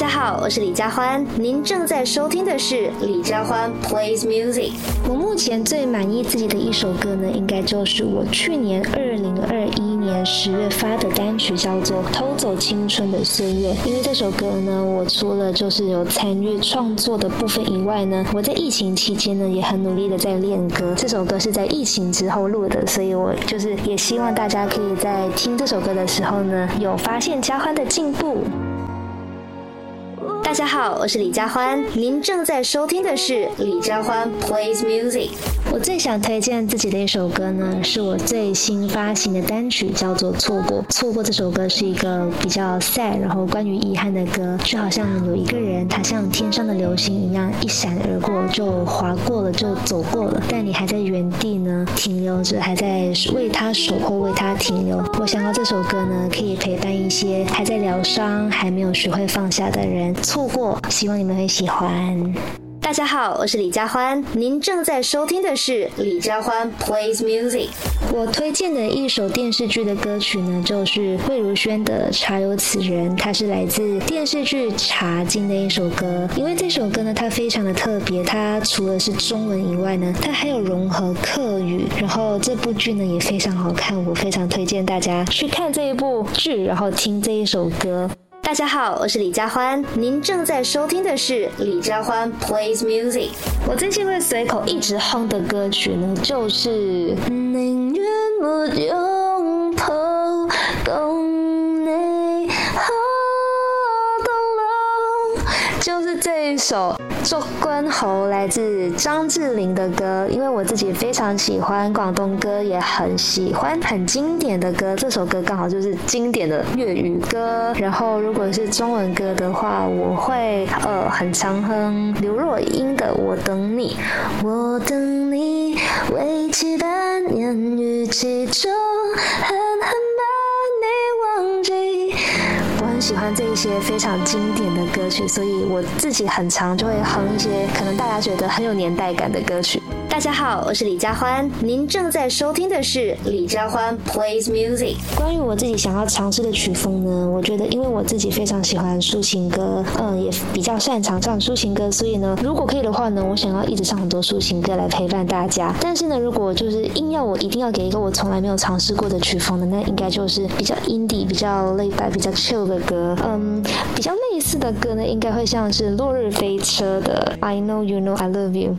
大家好，我是李佳欢，您正在收听的是李佳欢 plays music。我目前最满意自己的一首歌呢，应该就是我去年二零二一年十月发的单曲，叫做《偷走青春的岁月》。因为这首歌呢，我除了就是有参与创作的部分以外呢，我在疫情期间呢，也很努力的在练歌。这首歌是在疫情之后录的，所以我就是也希望大家可以在听这首歌的时候呢，有发现佳欢的进步。大家好，我是李佳欢，您正在收听的是李佳欢 plays music。我最想推荐自己的一首歌呢，是我最新发行的单曲，叫做《错过》。错过这首歌是一个比较 sad，然后关于遗憾的歌，就好像有一个人，他像天上的流星一样一闪而过，就划过了，就走过了，但你还在原地呢，停留着，还在为他守候，为他停留。我想要这首歌呢，可以陪伴一些还在疗伤、还没有学会放下的人。错过，希望你们会喜欢。大家好，我是李佳欢，您正在收听的是李佳欢 plays music。我推荐的一首电视剧的歌曲呢，就是魏如萱的《茶有此人》，它是来自电视剧《茶经》的一首歌。因为这首歌呢，它非常的特别，它除了是中文以外呢，它还有融合客语。然后这部剧呢也非常好看，我非常推荐大家去看这一部剧，然后听这一首歌。大家好，我是李佳欢，您正在收听的是李佳欢 plays music。我最近会随口一直哼的歌曲呢，就是宁愿没拥抱，共你好到老，就是这一首。做关喉来自张智霖的歌，因为我自己非常喜欢广东歌，也很喜欢很经典的歌。这首歌刚好就是经典的粤语歌。然后如果是中文歌的话，我会呃很常哼刘若英的《我等你》，我等你，为期半年，预期中喜欢这一些非常经典的歌曲，所以我自己很常就会哼一些可能大家觉得很有年代感的歌曲。大家好，我是李佳欢，您正在收听的是李佳欢 plays music。关于我自己想要尝试的曲风呢，我觉得因为我自己非常喜欢抒情歌，嗯，也比较擅长唱抒情歌，所以呢，如果可以的话呢，我想要一直唱很多抒情歌来陪伴大家。但是呢，如果就是硬要我一定要给一个我从来没有尝试过的曲风的，那应该就是比较 indie、比较 laid back、比较 chill 的歌。嗯，比较类似的歌呢，应该会像是落日飞车的 I know you know I love you。